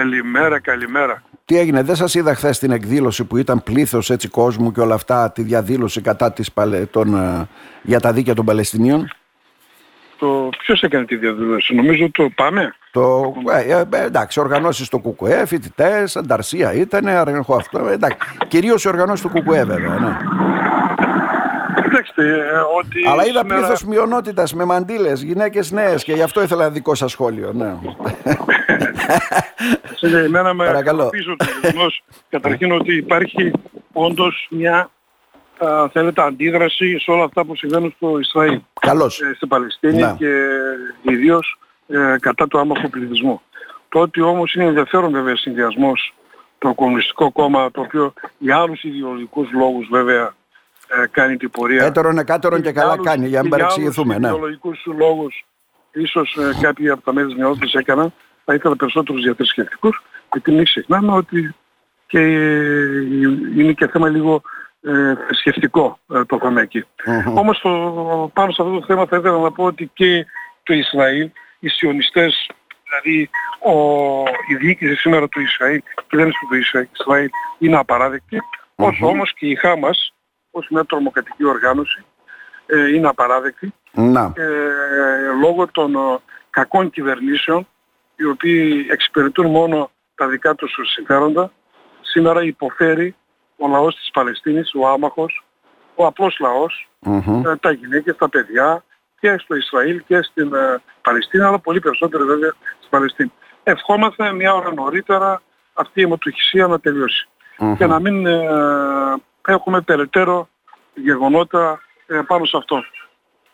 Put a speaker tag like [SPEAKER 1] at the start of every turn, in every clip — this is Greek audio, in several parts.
[SPEAKER 1] Καλημέρα, καλημέρα.
[SPEAKER 2] Τι έγινε, δεν σας είδα χθες την εκδήλωση που ήταν πλήθος έτσι κόσμου και όλα αυτά, τη διαδήλωση κατά της, των, ε, για τα δίκαια των Παλαιστινίων;
[SPEAKER 1] Το, ποιος έκανε τη διαδήλωση, νομίζω το πάμε;
[SPEAKER 2] Το, ε, ε, εντάξει, οργανώσεις του ΚΚΕ, φοιτητές, ανταρσία ήταν, αργανικό αυτό, ε, εντάξει. Κυρίως οι οργανώσεις του ΚΚΕ βέβαια, ναι.
[SPEAKER 1] Κοιτάξτε, ε, ότι
[SPEAKER 2] Αλλά είδα σήμερα... πλήθος μειονότητας με μαντήλες, γυναίκες νέες και γι' αυτό ήθελα δικό σας σχόλιο, ναι.
[SPEAKER 1] Σε εμένα με πίσω το γεγονός καταρχήν ότι υπάρχει όντως μια α, θέλετε αντίδραση σε όλα αυτά που συμβαίνουν στο Ισραήλ.
[SPEAKER 2] Καλώς.
[SPEAKER 1] Ε, στην Παλαιστίνη ναι. και ιδίως ε, κατά το άμαχο πληθυσμό. Το ότι όμως είναι ενδιαφέρον βέβαια συνδυασμός το Κομμουνιστικό Κόμμα το οποίο για άλλους ιδεολογικούς λόγους βέβαια ε, κάνει την πορεία.
[SPEAKER 2] Έτερον εκάτερον και, και καλά άλλους, κάνει για να μην παρεξηγηθούμε.
[SPEAKER 1] Για άλλους ναι. ιδεολογικούς λόγους ίσως ε, κάποιοι από τα μέλη της μειότητας έκαναν θα ήθελα περισσότερους διαθρησκευτικούς γιατί μην ξεχνάμε ότι και ε, είναι και θέμα λίγο ε, θρησκευτικό ε, το θέμα εκεί. Mm-hmm. Όμως το, πάνω σε αυτό το θέμα θα ήθελα να πω ότι και το Ισραήλ, οι σιωνιστές, δηλαδή ο, η διοίκηση σήμερα του Ισραήλ, η κυβέρνηση του Ισραήλ είναι απαράδεκτη, mm-hmm. όσο όμως και η Χάμας, ως μια τρομοκρατική οργάνωση, ε, είναι απαράδεκτη,
[SPEAKER 2] mm-hmm.
[SPEAKER 1] ε, λόγω των ε, κακών κυβερνήσεων, οι οποίοι εξυπηρετούν μόνο τα δικά τους συμφέροντα, σήμερα υποφέρει ο λαός της Παλαιστίνης, ο άμαχος, ο απλός λαός, ε, τα γυναίκες, τα παιδιά και στο Ισραήλ και στην ε, Παλαιστίνη, αλλά πολύ περισσότερο βέβαια στην Παλαιστίνη. Ευχόμαστε μια ώρα νωρίτερα αυτή η αιμοτοχυσία να τελειωσει και να μην ε, έχουμε περαιτέρω γεγονότα πάνω σε αυτό.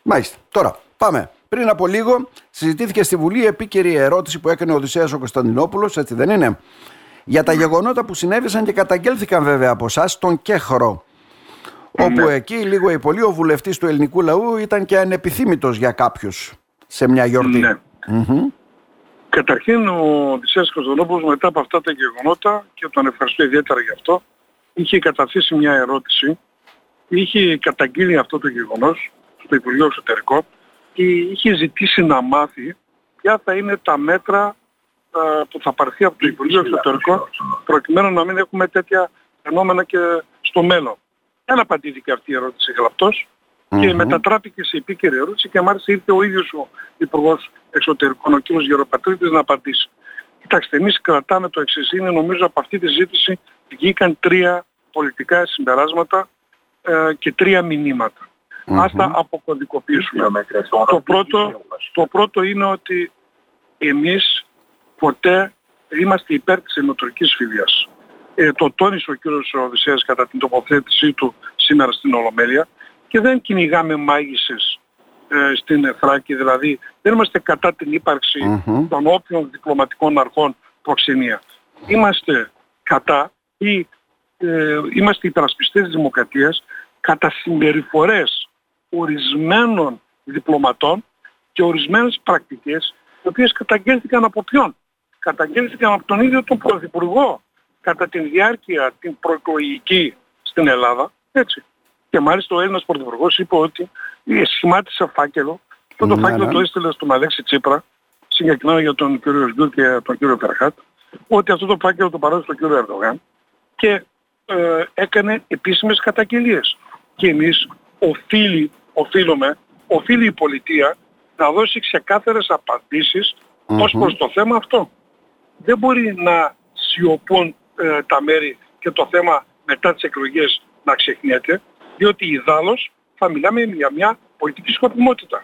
[SPEAKER 2] Μάλιστα. Τώρα πάμε. Πριν από λίγο συζητήθηκε στη Βουλή επίκαιρη ερώτηση που έκανε ο Οδυσσέας ο Κωνσταντινόπουλος, έτσι δεν είναι, για τα γεγονότα που συνέβησαν και καταγγέλθηκαν βέβαια από εσάς στον Κέχρο. Όπου ναι. εκεί λίγο ή πολύ ο βουλευτής του ελληνικού λαού ήταν και ανεπιθύμητος για κάποιους σε μια γιορτή.
[SPEAKER 1] Ναι. Mm-hmm. Καταρχήν ο Οδυσσέας Κωνσταντινόπουλος μετά από αυτά τα γεγονότα και τον ευχαριστώ ιδιαίτερα γι' αυτό είχε καταθέσει μια ερώτηση είχε καταγγείλει αυτό το γεγονός στο Υπουργείο Εξωτερικό και είχε ζητήσει να μάθει ποια θα είναι τα μέτρα που θα πάρθει από το Υπουργείο Εξωτερικών προκειμένου να μην έχουμε τέτοια φαινόμενα και στο μέλλον. Δεν απαντήθηκε αυτή η ερώτηση και μετατράπηκε σε επίκαιρη ερώτηση και μάλιστα ήρθε ο ίδιος ο Υπουργός Εξωτερικών, ο κ. Γεροπατρίτης, να απαντήσει. Κοιτάξτε, εμείς κρατάμε το εξής. Είναι νομίζω από αυτή τη ζήτηση βγήκαν τρία πολιτικά συμπεράσματα ε, και τρία μηνύματα. Mm-hmm. Ας τα αποκωδικοποιήσουμε. Το πρώτο, το πρώτο είναι ότι εμείς ποτέ είμαστε υπέρ της ενωτρικής φυλίας. Ε, το τόνισε ο κύριος Οδυσσέας κατά την τοποθέτησή του σήμερα στην Ολομέλεια και δεν κυνηγάμε μάγισσες ε, στην Θράκη, δηλαδή δεν είμαστε κατά την ύπαρξη των όποιων διπλωματικών αρχών προξενία. Είμαστε κατά ή ε, είμαστε υπερασπιστές της δημοκρατίας κατά συμπεριφορές ορισμένων διπλωματών και ορισμένες πρακτικές οι οποίες καταγγέλθηκαν από ποιον; Καταγγέλθηκαν από τον ίδιο τον Πρωθυπουργό κατά τη διάρκεια την προεκλογική στην Ελλάδα. Έτσι. Και μάλιστα ο Έλληνας Πρωθυπουργός είπε ότι σχημάτισε φάκελο. Αυτό το ναι, φάκελο ναι. το έστειλε στον Αλέξη Τσίπρα, συγκεκριμένα για τον κύριο Σγκούρ και τον κύριο Φερχάτ, ότι αυτό το φάκελο το παράδειγε στον κύριο Ερδογάν και ε, έκανε επίσημες καταγγελίες. Και εμείς οφείλει, οφείλουμε, οφείλει η πολιτεία να δώσει ξεκάθαρες απαντήσεις mm-hmm. ως προς το θέμα αυτό. Δεν μπορεί να σιωπούν ε, τα μέρη και το θέμα μετά τις εκλογές να ξεχνιέται, διότι ιδάλλως θα μιλάμε για μια πολιτική σκοπιμότητα.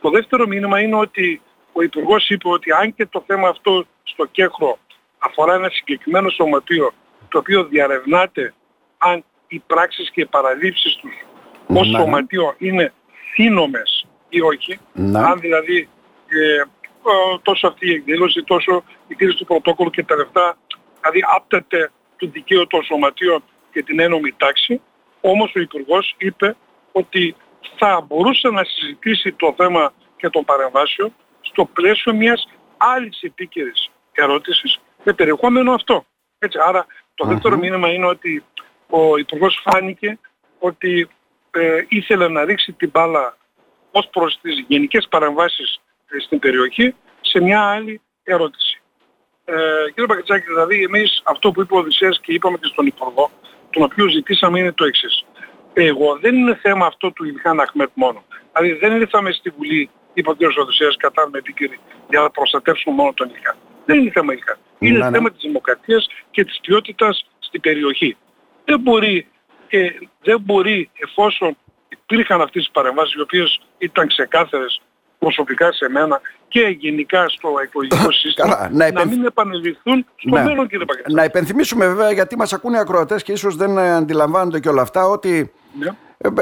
[SPEAKER 1] Το δεύτερο μήνυμα είναι ότι ο Υπουργός είπε ότι αν και το θέμα αυτό στο Κέχρο αφορά ένα συγκεκριμένο σωματείο το οποίο διαρευνάται αν οι πράξεις και οι παραλήψεις τους ως ναι. σωματείο είναι σύνομες ή όχι. Ναι. Αν δηλαδή ε, τόσο αυτή η εκδήλωση, τόσο η κρίση του πρωτόκολλου και τα λεφτά, δηλαδή άπτεται του δικαίου των σωματείων και την ένομη τάξη. Όμως ο Υπουργός είπε ότι θα μπορούσε να συζητήσει το θέμα και των παρεμβάσεων στο πλαίσιο μιας άλλης επίκαιρης ερώτησης με περιεχόμενο αυτό. Έτσι, άρα το δεύτερο μήνυμα είναι ότι ο Υπουργός φάνηκε ότι ε, ήθελε να ρίξει την μπάλα ως προς τις γενικές παρεμβάσεις ε, στην περιοχή σε μια άλλη ερώτηση. ε, κύριε Πακετσάκη, δηλαδή εμείς αυτό που είπε ο Οδυσσέας και είπαμε και στον Υπουργό, τον οποίο ζητήσαμε είναι το εξής. Εγώ δεν είναι θέμα αυτό του Ιλχάν Αχμέτ μόνο. Δηλαδή δεν ήρθαμε στη Βουλή, είπε ο κ. Οδυσσέας, κατά με επίκαιρη, για να προστατεύσουμε μόνο τον Ιλχάν. Δεν είναι θέμα Ιλχάν. Είναι
[SPEAKER 2] Ναι, ναι.
[SPEAKER 1] θέμα της δημοκρατίας και της ποιότητας στην περιοχή. Δεν μπορεί, ε, δεν μπορεί εφόσον υπήρχαν αυτές τις παρεμβάσεις οι οποίες ήταν ξεκάθαρες προσωπικά σε μένα και γενικά στο εκλογικό σύστημα
[SPEAKER 2] Καλά, να
[SPEAKER 1] να,
[SPEAKER 2] υπενθ-
[SPEAKER 1] μην επανεληφθούν στο
[SPEAKER 2] Ναι.
[SPEAKER 1] μέλλον κύριε Παγκράτη.
[SPEAKER 2] Να υπενθυμίσουμε βέβαια γιατί μας ακούνε οι ακροατές και ίσως δεν ε, αντιλαμβάνονται και όλα αυτά ότι
[SPEAKER 1] Ναι.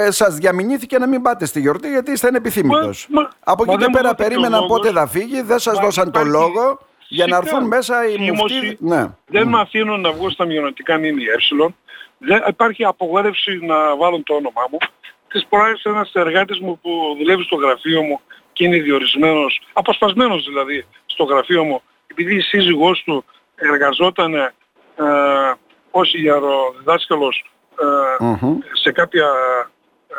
[SPEAKER 2] ε, σας διαμηνήθηκε να μην πάτε στη γιορτή γιατί είστε ανεπιθύμητος.
[SPEAKER 1] Μα- μα-
[SPEAKER 2] Από
[SPEAKER 1] μα
[SPEAKER 2] εκεί και
[SPEAKER 1] δεν μου
[SPEAKER 2] πέρα
[SPEAKER 1] δόθηκε ο
[SPEAKER 2] περίμεναν
[SPEAKER 1] λόγος.
[SPEAKER 2] πότε θα φύγει, δεν σας
[SPEAKER 1] Μα
[SPEAKER 2] δώσαν το
[SPEAKER 1] υπάρχει
[SPEAKER 2] λόγο για να
[SPEAKER 1] φυσικά
[SPEAKER 2] έρθουν μέσα οι
[SPEAKER 1] θύμωση.
[SPEAKER 2] μουφτοί. Ναι.
[SPEAKER 1] Δεν με αφήνουν να βγω στα μειονοτικά ΜΜΕ. Δεν υπάρχει απογόρευση να βάλουν το όνομά μου. Τις προάλλες ένας εργάτης μου που δουλεύει στο γραφείο μου και είναι διορισμένος, αποσπασμένος δηλαδή στο γραφείο μου, επειδή η σύζυγός του εργαζόταν ε, ως ιεροδιδάσκαλος ε,
[SPEAKER 2] Μμμ.
[SPEAKER 1] σε, κάποια, ε,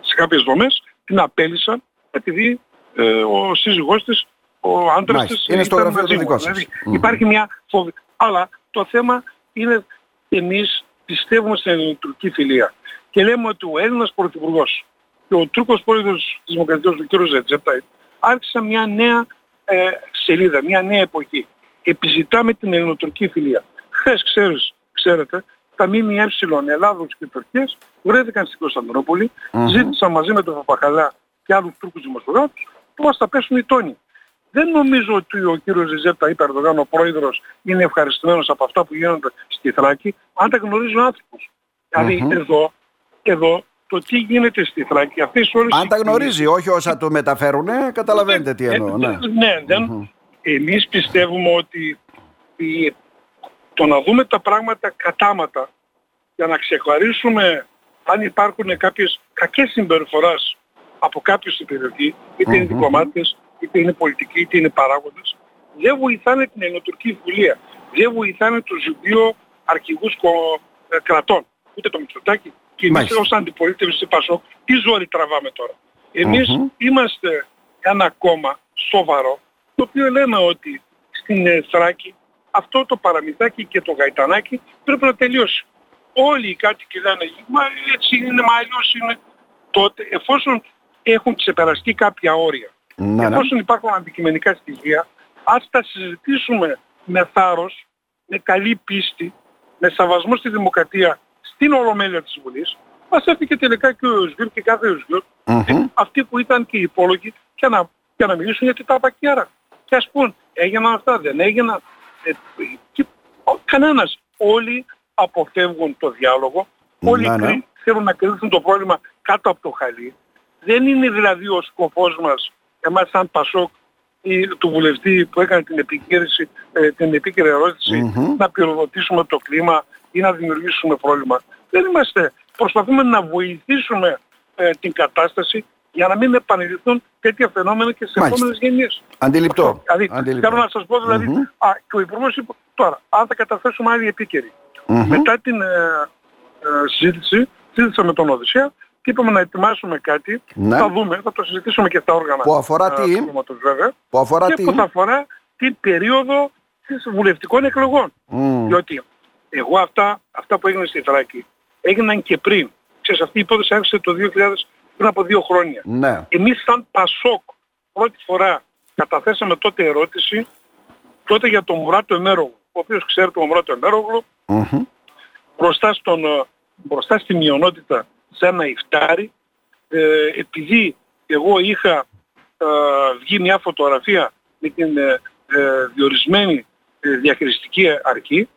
[SPEAKER 1] σε κάποιες δομές, την απέλησαν επειδή ε, ο σύζυγός της, ο άντρας
[SPEAKER 2] Μάλιστα.
[SPEAKER 1] της
[SPEAKER 2] Είναι στο
[SPEAKER 1] ήταν
[SPEAKER 2] γραφείο
[SPEAKER 1] μαζί
[SPEAKER 2] το
[SPEAKER 1] μου.
[SPEAKER 2] δικό σας.
[SPEAKER 1] Δηλαδή,
[SPEAKER 2] Μμμ.
[SPEAKER 1] Υπάρχει μια φόβη. Αλλά το θέμα είναι εμείς πιστεύουμε στην ελληνοτουρκική φιλία και λέμε ότι ο Έλληνας Πρωθυπουργός και ο Τούρκος Πρόεδρος της Δημοκρατίας, ο κ. Ζετζέπτα, άρχισαν μια νέα ε, σελίδα, μια νέα εποχή. Επιζητάμε την ελληνοτουρκική φιλία. Χθες, ξέρεις, ξέρετε, τα ΜΜΕ Ελλάδος και Τουρκίας βρέθηκαν στην κωνσταντινουπολη ζήτησαν μαζί με τον Παπαχαλά και άλλους Τούρκους δημοσιογράφους που μας τα πέσουν οι τόνοι. Δεν νομίζω ότι ο κύριος Ζιζέπτα ή Περδογάν, ο πρόεδρος, είναι ευχαριστημένος από αυτά που γίνονται στη Θράκη, αν τα γνωρίζει ο άνθρωπος. Δηλαδή εδώ, εδώ, το τι γίνεται στη Θράκη, αυτές όλες
[SPEAKER 2] Αν
[SPEAKER 1] οι
[SPEAKER 2] τα
[SPEAKER 1] κινήσεις-
[SPEAKER 2] γνωρίζει, όχι όσα το μεταφέρουν, καταλαβαίνετε τι
[SPEAKER 1] ε,
[SPEAKER 2] εννοώ. Ναι.
[SPEAKER 1] ναι, δεν, εμείς πιστεύουμε ότι η- το να δούμε τα πράγματα κατάματα για να ξεκαθαρίσουμε αν υπάρχουν κάποιες κακές συμπεριφοράς από κάποιους στην περιοχή, είτε είναι διπλωμάτες, είτε είναι πολιτικοί, είτε είναι παράγοντες, δεν βοηθάνε την ελληνοτουρκική φιλία. Δεν βοηθάνε τους δύο αρχηγούς κο- ε, κρατών. Ούτε το Μητσοτάκη και εμείς
[SPEAKER 2] Μάλιστα.
[SPEAKER 1] ως αντιπολίτευση της ΠΑΣΟΚ, τι ζόρι τραβάμε τώρα. Εμείς
[SPEAKER 2] Μμμ.
[SPEAKER 1] είμαστε ένα κόμμα σοβαρό, το οποίο λέμε ότι στην ε, Θράκη αυτό το παραμυθάκι και το γαϊτανάκι πρέπει να τελειώσει. Όλοι οι κάτοικοι λένε, μα έτσι είναι, μα αλλιώς είναι. Τότε, εφόσον έχουν ξεπεραστεί κάποια όρια,
[SPEAKER 2] Ναι, ναι.
[SPEAKER 1] εφόσον υπάρχουν αντικειμενικά στοιχεία, ας τα συζητήσουμε με θάρρος, με καλή πίστη, με σεβασμό στη δημοκρατία, στην Ολομέλεια της Βουλής, μας έφυγε τελικά και ο Σβιρ και κάθε Σβιρ,
[SPEAKER 2] Μμμ.
[SPEAKER 1] αυτοί που ήταν και οι υπόλογοι, για να, για να μιλήσουν για την ταπακιάρα. Και ας πούν, έγιναν αυτά, δεν έγιναν. Ε, και, ο, κανένας. Όλοι αποφεύγουν το διάλογο, όλοι
[SPEAKER 2] Ναι, ναι.
[SPEAKER 1] κρύ- θέλουν να κρύψουν το πρόβλημα κάτω από το χαλί. Δεν είναι δηλαδή ο σκοπός μας, εμάς σαν Πασόκ ή του βουλευτή που έκανε την επικύρωση, ε, την επίκαιρη ερώτηση,
[SPEAKER 2] Μμμ.
[SPEAKER 1] να πυροδοτήσουμε το κλίμα ή να δημιουργήσουμε πρόβλημα. Δεν είμαστε. Προσπαθούμε να βοηθήσουμε ε, την κατάσταση για να μην επανελειφθούν τέτοια φαινόμενα και σε
[SPEAKER 2] Μάλιστα.
[SPEAKER 1] επόμενες γενιές.
[SPEAKER 2] Αντιληπτό.
[SPEAKER 1] Δηλαδή,
[SPEAKER 2] Αντιληπτό.
[SPEAKER 1] θέλω να σας πω δηλαδή,
[SPEAKER 2] Μμμ.
[SPEAKER 1] α, και ο Υπουργός είπε, τώρα, αν θα καταθέσουμε άλλη επίκαιρη.
[SPEAKER 2] Μμμ.
[SPEAKER 1] Μετά την ε, ε, συζήτηση, συζήτησα με τον Οδυσσέα και είπαμε να ετοιμάσουμε κάτι,
[SPEAKER 2] Ναι.
[SPEAKER 1] θα δούμε, θα το συζητήσουμε και στα όργανα
[SPEAKER 2] Που αφορά
[SPEAKER 1] ε,
[SPEAKER 2] τι;
[SPEAKER 1] του κόμματος, βέβαια,
[SPEAKER 2] Που αφορά
[SPEAKER 1] και
[SPEAKER 2] τι;
[SPEAKER 1] που θα αφορά την περίοδο της βουλευτικών εκλογών.
[SPEAKER 2] Μμ.
[SPEAKER 1] Διότι εγώ αυτά, αυτά που έγιναν στη Θράκη έγιναν και πριν. Ξέρεις, αυτή η υπόθεση άρχισε το 2000 πριν από δύο χρόνια.
[SPEAKER 2] Ναι.
[SPEAKER 1] Εμείς σαν Πασόκ πρώτη φορά καταθέσαμε τότε ερώτηση τότε για τον Μουράτο Εμέρογλου, ο οποίος ξέρετε τον Μουράτο Εμέρογλου,
[SPEAKER 2] Μμμ.
[SPEAKER 1] μπροστά, στον, ε, μπροστά στη μειονότητα σε ένα υφτάρι, ε, επειδή εγώ είχα ε, βγει μια φωτογραφία με την ε, ε, διορισμένη ε, διαχειριστική αρχή,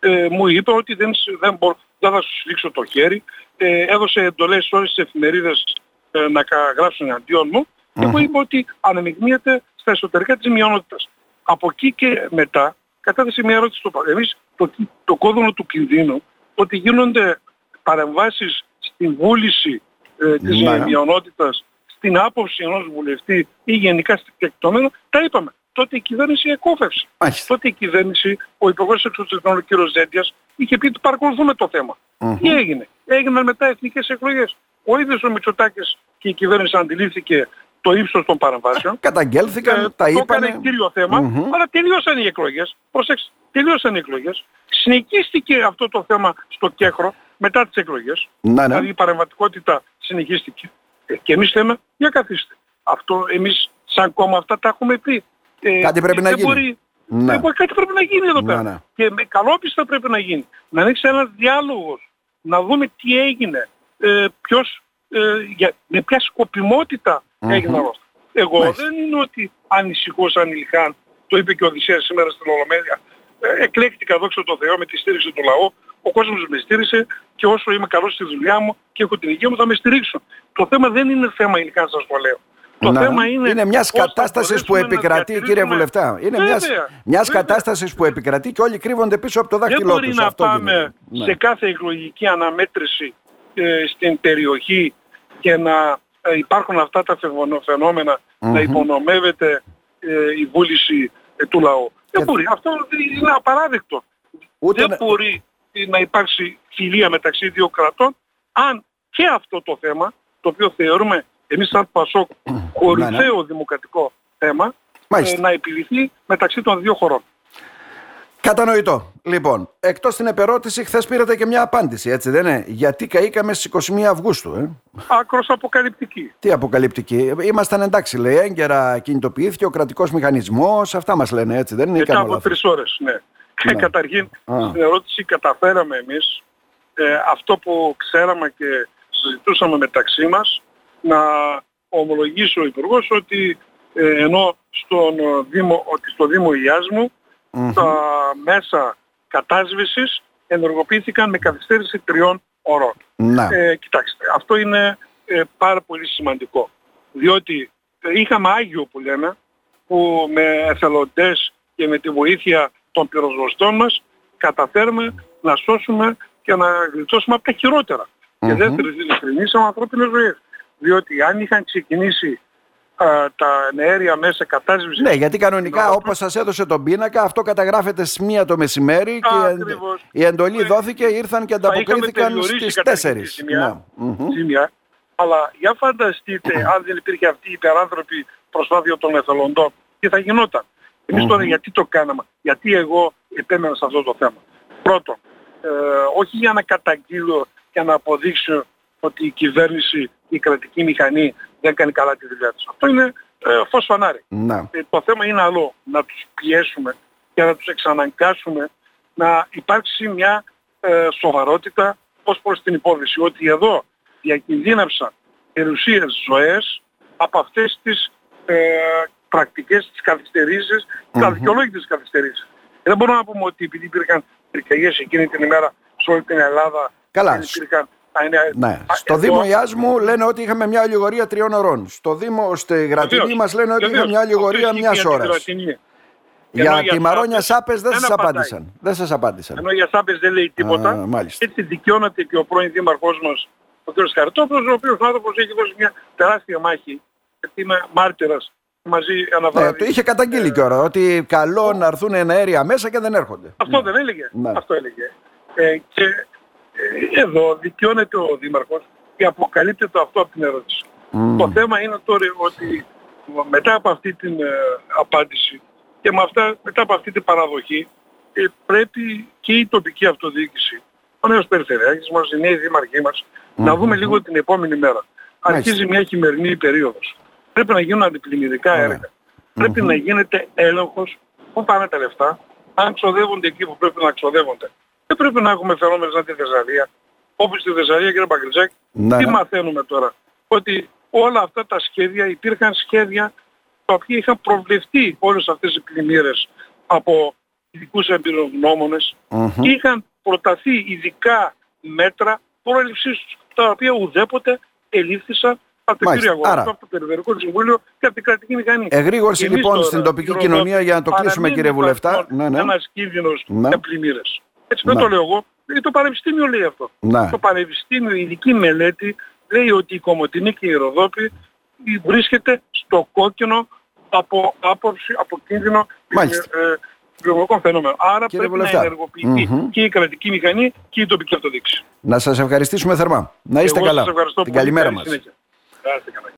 [SPEAKER 1] ε, μου είπε ότι δεν, σ- δεν, μπορώ, δεν θα σου σφίξω το χέρι, ε, έδωσε εντολές σε όλες τις εφημερίδες ε, να κα- γράψουν εναντίον μου και εγώ είπα ότι αναμειγνύεται στα εσωτερικά της μειονότητας. Από εκεί και μετά κατάθεσε μια ερώτηση στο Πα- Εμείς το, κι- το κόδωνο του κινδύνου ότι γίνονται παρεμβάσεις στην βούληση ε, της
[SPEAKER 2] Ναι.
[SPEAKER 1] ε, μειονότητας, στην άποψη ενός βουλευτή ή γενικά στην τεκτόμενο, τα είπαμε. Τότε η κυβέρνηση εκόφευσε.
[SPEAKER 2] Μάλιστα.
[SPEAKER 1] Τότε η κυβέρνηση, ο Υπουργός Εξωτερικών, ο κ. Ζέντιας, είχε πει ότι παρακολουθούμε το θέμα.
[SPEAKER 2] Μμμ.
[SPEAKER 1] Τι έγινε; Έγιναν μετά εθνικές εκλογές. Ο ίδιος ο Μητσοτάκης και η κυβέρνηση αντιλήφθηκε το ύψος των παρεμβάσεων.
[SPEAKER 2] Καταγγέλθηκαν,
[SPEAKER 1] Ε,
[SPEAKER 2] τα
[SPEAKER 1] το
[SPEAKER 2] είπανε.
[SPEAKER 1] έκανε κύριο θέμα,
[SPEAKER 2] Μμμ.
[SPEAKER 1] αλλά τελείωσαν οι εκλογές. Προσέξτε, τελείωσαν οι εκλογές. Συνεχίστηκε αυτό το θέμα στο Κέχρο μετά τις εκλογές.
[SPEAKER 2] Ναι, ναι.
[SPEAKER 1] Δηλαδή η παρεμβατικότητα συνεχίστηκε. Ε, και εμείς λέμε, για καθίστε. Αυτό εμείς σαν κόμμα αυτά τα έχουμε πει. Ε,
[SPEAKER 2] Κάτι πρέπει να
[SPEAKER 1] δεν
[SPEAKER 2] γίνει.
[SPEAKER 1] Μπορεί,
[SPEAKER 2] Ναι.
[SPEAKER 1] δεν μπορεί- κάτι πρέπει να γίνει εδώ
[SPEAKER 2] Ναι,
[SPEAKER 1] πέρα.
[SPEAKER 2] ναι.
[SPEAKER 1] Και με καλόπιστα πρέπει να γίνει. Να ανοίξει ένας διάλογος. Να δούμε τι έγινε. Ε, ποιος, ε, για, με ποια σκοπιμότητα
[SPEAKER 2] Μμμ.
[SPEAKER 1] έγινε αυτό. Εγώ
[SPEAKER 2] Μάλιστα.
[SPEAKER 1] δεν είναι ότι ανησυχώ σαν Ηλχάν, το είπε και ο Οδυσσέας σήμερα στην Ολομέλεια. Ε, εκλέκτηκα δόξα τω Θεώ με τη στήριξη του λαού. Ο κόσμος με στήρισε και όσο είμαι καλός στη δουλειά μου και έχω την υγεία μου θα με στηρίξουν. Το θέμα δεν είναι θέμα Ηλχάν σας το λέω. Το
[SPEAKER 2] Να,
[SPEAKER 1] θέμα είναι,
[SPEAKER 2] μιας
[SPEAKER 1] πώς θα
[SPEAKER 2] κατάστασης που
[SPEAKER 1] μπορέσουμε να
[SPEAKER 2] επικρατεί, κύριε
[SPEAKER 1] διατηρήσουμε-
[SPEAKER 2] Βουλευτά. Είναι μια
[SPEAKER 1] Βέβαια,
[SPEAKER 2] μιας
[SPEAKER 1] βέβαια.
[SPEAKER 2] κατάστασης που επικρατεί και όλοι κρύβονται πίσω από το
[SPEAKER 1] Δεν
[SPEAKER 2] δάχτυλό
[SPEAKER 1] μπορεί
[SPEAKER 2] τους.
[SPEAKER 1] να
[SPEAKER 2] Αυτό
[SPEAKER 1] πάμε
[SPEAKER 2] γίνεται. Ναι.
[SPEAKER 1] σε κάθε εκλογική αναμέτρηση ε, στην περιοχή και να ε, υπάρχουν αυτά τα φαινο- φαινόμενα
[SPEAKER 2] Μμμ.
[SPEAKER 1] να υπονομεύεται ε, η βούληση ε, του λαού. Δεν
[SPEAKER 2] Και-
[SPEAKER 1] μπορεί. Αυτό είναι απαράδεκτο.
[SPEAKER 2] Ούτε
[SPEAKER 1] Δεν
[SPEAKER 2] να-
[SPEAKER 1] μπορεί να υπάρξει φιλία μεταξύ δύο κρατών αν και αυτό το θέμα, το οποίο θεωρούμε εμείς σαν Πασόκ κορυφαίο δημοκρατικό θέμα,
[SPEAKER 2] Ναι, Μάλιστα.
[SPEAKER 1] ε, να επιληθεί μεταξύ των δύο χωρών.
[SPEAKER 2] Κατανοητό. Λοιπόν, εκτός την επερώτηση, χθες πήρατε και μια απάντηση, έτσι δεν είναι; Γιατί καήκαμε στις 21 Αυγούστου, ε;
[SPEAKER 1] Άκρος αποκαλυπτική.
[SPEAKER 2] Τι αποκαλυπτική; Ήμασταν εντάξει, λέει. Έγκαιρα κινητοποιήθηκε ο κρατικός μηχανισμός. Αυτά μας λένε, έτσι δεν είναι. ή
[SPEAKER 1] Μετά
[SPEAKER 2] κάνω
[SPEAKER 1] από
[SPEAKER 2] λάθος;
[SPEAKER 1] τρεις ώρες, ναι.
[SPEAKER 2] Ναι.
[SPEAKER 1] Καταρχήν,
[SPEAKER 2] Α.
[SPEAKER 1] στην ερώτηση καταφέραμε εμείς ε, αυτό που ξέραμε και συζητούσαμε μεταξύ μας να ομολογήσει ο Υπουργός ότι ε, ενώ στον ε, Δήμο, ότι στο Δήμο Ιάς μου
[SPEAKER 2] Μμμ.
[SPEAKER 1] τα μέσα κατάσβεσης ενεργοποιήθηκαν με καθυστέρηση τριών ωρών.
[SPEAKER 2] Να.
[SPEAKER 1] Ε, κοιτάξτε, αυτό είναι ε, πάρα πολύ σημαντικό. Διότι ε, είχαμε Άγιο που λέμε, που με εθελοντές και με τη βοήθεια των πυροσβεστών μας καταφέρουμε να σώσουμε και να γλιτώσουμε από τα χειρότερα. Και
[SPEAKER 2] Μμμ.
[SPEAKER 1] δεν διευκρινίσαμε ανθρώπινες ζωές. Διότι αν είχαν ξεκινήσει α, τα αέρια μέσα κατάσβηση...
[SPEAKER 2] Ναι, γιατί κανονικά
[SPEAKER 1] να-
[SPEAKER 2] όπως σας έδωσε τον πίνακα, αυτό καταγράφεται στις μία το μεσημέρι και η εν-
[SPEAKER 1] Ακριβώς.
[SPEAKER 2] η εντολή
[SPEAKER 1] Ε,
[SPEAKER 2] δόθηκε, ήρθαν και
[SPEAKER 1] θα είχαμε
[SPEAKER 2] ανταποκρίθηκαν
[SPEAKER 1] περιορίσει
[SPEAKER 2] στις
[SPEAKER 1] καταρχήν
[SPEAKER 2] 4.
[SPEAKER 1] τη ζημιά. ζημιά. Αλλά για φανταστείτε αν δεν υπήρχε αυτή η υπεράνθρωπη προσπάθεια των εθελοντών, τι θα γινόταν; Εμείς τώρα γιατί το κάναμε, γιατί εγώ επέμενα σε αυτό το θέμα. Πρώτον, ε, όχι για να καταγγείλω και να αποδείξω ότι η κυβέρνηση, η κρατική μηχανή δεν κάνει καλά τη δουλειά της. Αυτό είναι ε, φως φανάρι.
[SPEAKER 2] Να.
[SPEAKER 1] Ε, το θέμα είναι άλλο, να τους πιέσουμε και να τους εξαναγκάσουμε να υπάρξει μια ε, σοβαρότητα ως προς την υπόθεση ότι εδώ διακινδύνευσαν περιουσίες ζωές από αυτές τις ε, πρακτικές, τις καθυστερήσεις, τις
[SPEAKER 2] Μμμ.
[SPEAKER 1] αδικαιολόγητες καθυστερήσεις. Δεν μπορούμε να πούμε ότι επειδή υπήρχαν πυρκαγιές εκείνη την ημέρα σε όλη την Ελλάδα
[SPEAKER 2] Καλά.
[SPEAKER 1] δεν υπήρχαν α, είναι-
[SPEAKER 2] Ναι.
[SPEAKER 1] α,
[SPEAKER 2] Στο
[SPEAKER 1] εδώ-
[SPEAKER 2] Δήμο Ιάσμου λένε ότι είχαμε μια ολιγορία τριών ωρών. Στο Δήμο, στη Γρατινή
[SPEAKER 1] Βεβαίως,
[SPEAKER 2] μας λένε ότι
[SPEAKER 1] βεβαίως.
[SPEAKER 2] είχαμε μια ολιγορία
[SPEAKER 1] Αυτό ισχύει
[SPEAKER 2] μιας
[SPEAKER 1] για την
[SPEAKER 2] ώρας.
[SPEAKER 1] Γρατινή. Ενώ
[SPEAKER 2] Για
[SPEAKER 1] για
[SPEAKER 2] τη Μαρόνια
[SPEAKER 1] Σάπες
[SPEAKER 2] Σάπες δεν
[SPEAKER 1] δεν
[SPEAKER 2] σας
[SPEAKER 1] απαντάει.
[SPEAKER 2] απάντησαν. Δεν σας απάντησαν.
[SPEAKER 1] Ενώ για Σάπες δεν λέει τίποτα.
[SPEAKER 2] Α, μάλιστα.
[SPEAKER 1] Έτσι δικαιώνεται και ο πρώην δήμαρχός μας, ο κ. Χαριτόπουλος, ο οποίος άνθρωπος έχει δώσει μια τεράστια μάχη. Γιατί είμαι μάρτυρας μαζί ένα
[SPEAKER 2] Ναι,
[SPEAKER 1] βράδυ.
[SPEAKER 2] το είχε καταγγείλει και ώρα ότι καλό να έρθουν αέρια μέσα και δεν έρχονται.
[SPEAKER 1] Αυτό δεν έλεγε.
[SPEAKER 2] Ναι.
[SPEAKER 1] Αυτό έλεγε. Ε, και ε, εδώ δικαιώνεται ο Δήμαρχος και αποκαλύπτεται αυτό από την ερώτηση.
[SPEAKER 2] Μμ.
[SPEAKER 1] Το θέμα είναι τώρα ότι μετά από αυτή την ε, απάντηση και με αυτά, μετά από αυτή την παραδοχή ε, πρέπει και η τοπική αυτοδιοίκηση, ο νέος περιφερειάρχης μας, οι νέοι δήμαρχοί μας, να δούμε λίγο την επόμενη μέρα.
[SPEAKER 2] Μάλιστα.
[SPEAKER 1] Αρχίζει μια χειμερινή περίοδος. Πρέπει να γίνουν αντιπλημμυρικά
[SPEAKER 2] Ωραία.
[SPEAKER 1] έργα. Πρέπει να γίνεται έλεγχος πού πάνε τα λεφτά, αν ξοδεύονται εκεί που πρέπει να ξοδεύονται. Δεν πρέπει να έχουμε φαινόμενα σαν τη Θεσσαλία. Όπως στη Θεσσαλία, κύριε Παγκριτσάκη,
[SPEAKER 2] Ναι,
[SPEAKER 1] τι
[SPEAKER 2] ναι.
[SPEAKER 1] μαθαίνουμε τώρα; Ότι όλα αυτά τα σχέδια, υπήρχαν σχέδια τα οποία είχαν προβλεφτεί όλες αυτές οι πλημμύρες από ειδικούς εμπειρογνώμονες
[SPEAKER 2] Μμμ.
[SPEAKER 1] και είχαν προταθεί ειδικά μέτρα πρόληψης τους, τα οποία ουδέποτε ελήφθησαν από το
[SPEAKER 2] Μάλιστα.
[SPEAKER 1] κύριο Αγοραστό,
[SPEAKER 2] Άρα-
[SPEAKER 1] από το Περιφερειακό Συμβούλιο και από την κρατική μηχανή.
[SPEAKER 2] Εγρήγορση
[SPEAKER 1] Και εμείς
[SPEAKER 2] λοιπόν
[SPEAKER 1] τώρα,
[SPEAKER 2] στην τοπική
[SPEAKER 1] η Ροδόπη,
[SPEAKER 2] κοινωνία για να το κλείσουμε
[SPEAKER 1] παραμένει
[SPEAKER 2] κύριε Βουλευτά.
[SPEAKER 1] υπαρχόν
[SPEAKER 2] Ναι, ναι.
[SPEAKER 1] Ένας κίνδυνος
[SPEAKER 2] Ναι.
[SPEAKER 1] για πλημμύρες. Έτσι δεν
[SPEAKER 2] Ναι.
[SPEAKER 1] το λέω εγώ, γιατί το Πανεπιστήμιο λέει αυτό.
[SPEAKER 2] Ναι.
[SPEAKER 1] Το Πανεπιστήμιο, η ειδική μελέτη λέει ότι η Κομωτινή και η Ροδόπη βρίσκεται στο κόκκινο από άποψη, από κίνδυνο
[SPEAKER 2] Μάλιστα.
[SPEAKER 1] ε, βιομηχανικών φαινόμενων. Άρα
[SPEAKER 2] Κύριε
[SPEAKER 1] πρέπει
[SPEAKER 2] Βουλευτά.
[SPEAKER 1] να ενεργοποιηθεί
[SPEAKER 2] Μμμ.
[SPEAKER 1] και η κρατική μηχανή και η τοπική αυτοδίκηση.
[SPEAKER 2] Να σας ευχαριστήσουμε θερμά. Να είστε
[SPEAKER 1] Εγώ
[SPEAKER 2] καλά.
[SPEAKER 1] σας ευχαριστώ
[SPEAKER 2] Την
[SPEAKER 1] πολύ.
[SPEAKER 2] καλημέρα
[SPEAKER 1] Καλή
[SPEAKER 2] μας.
[SPEAKER 1] συνέχεια. Να είστε καλά.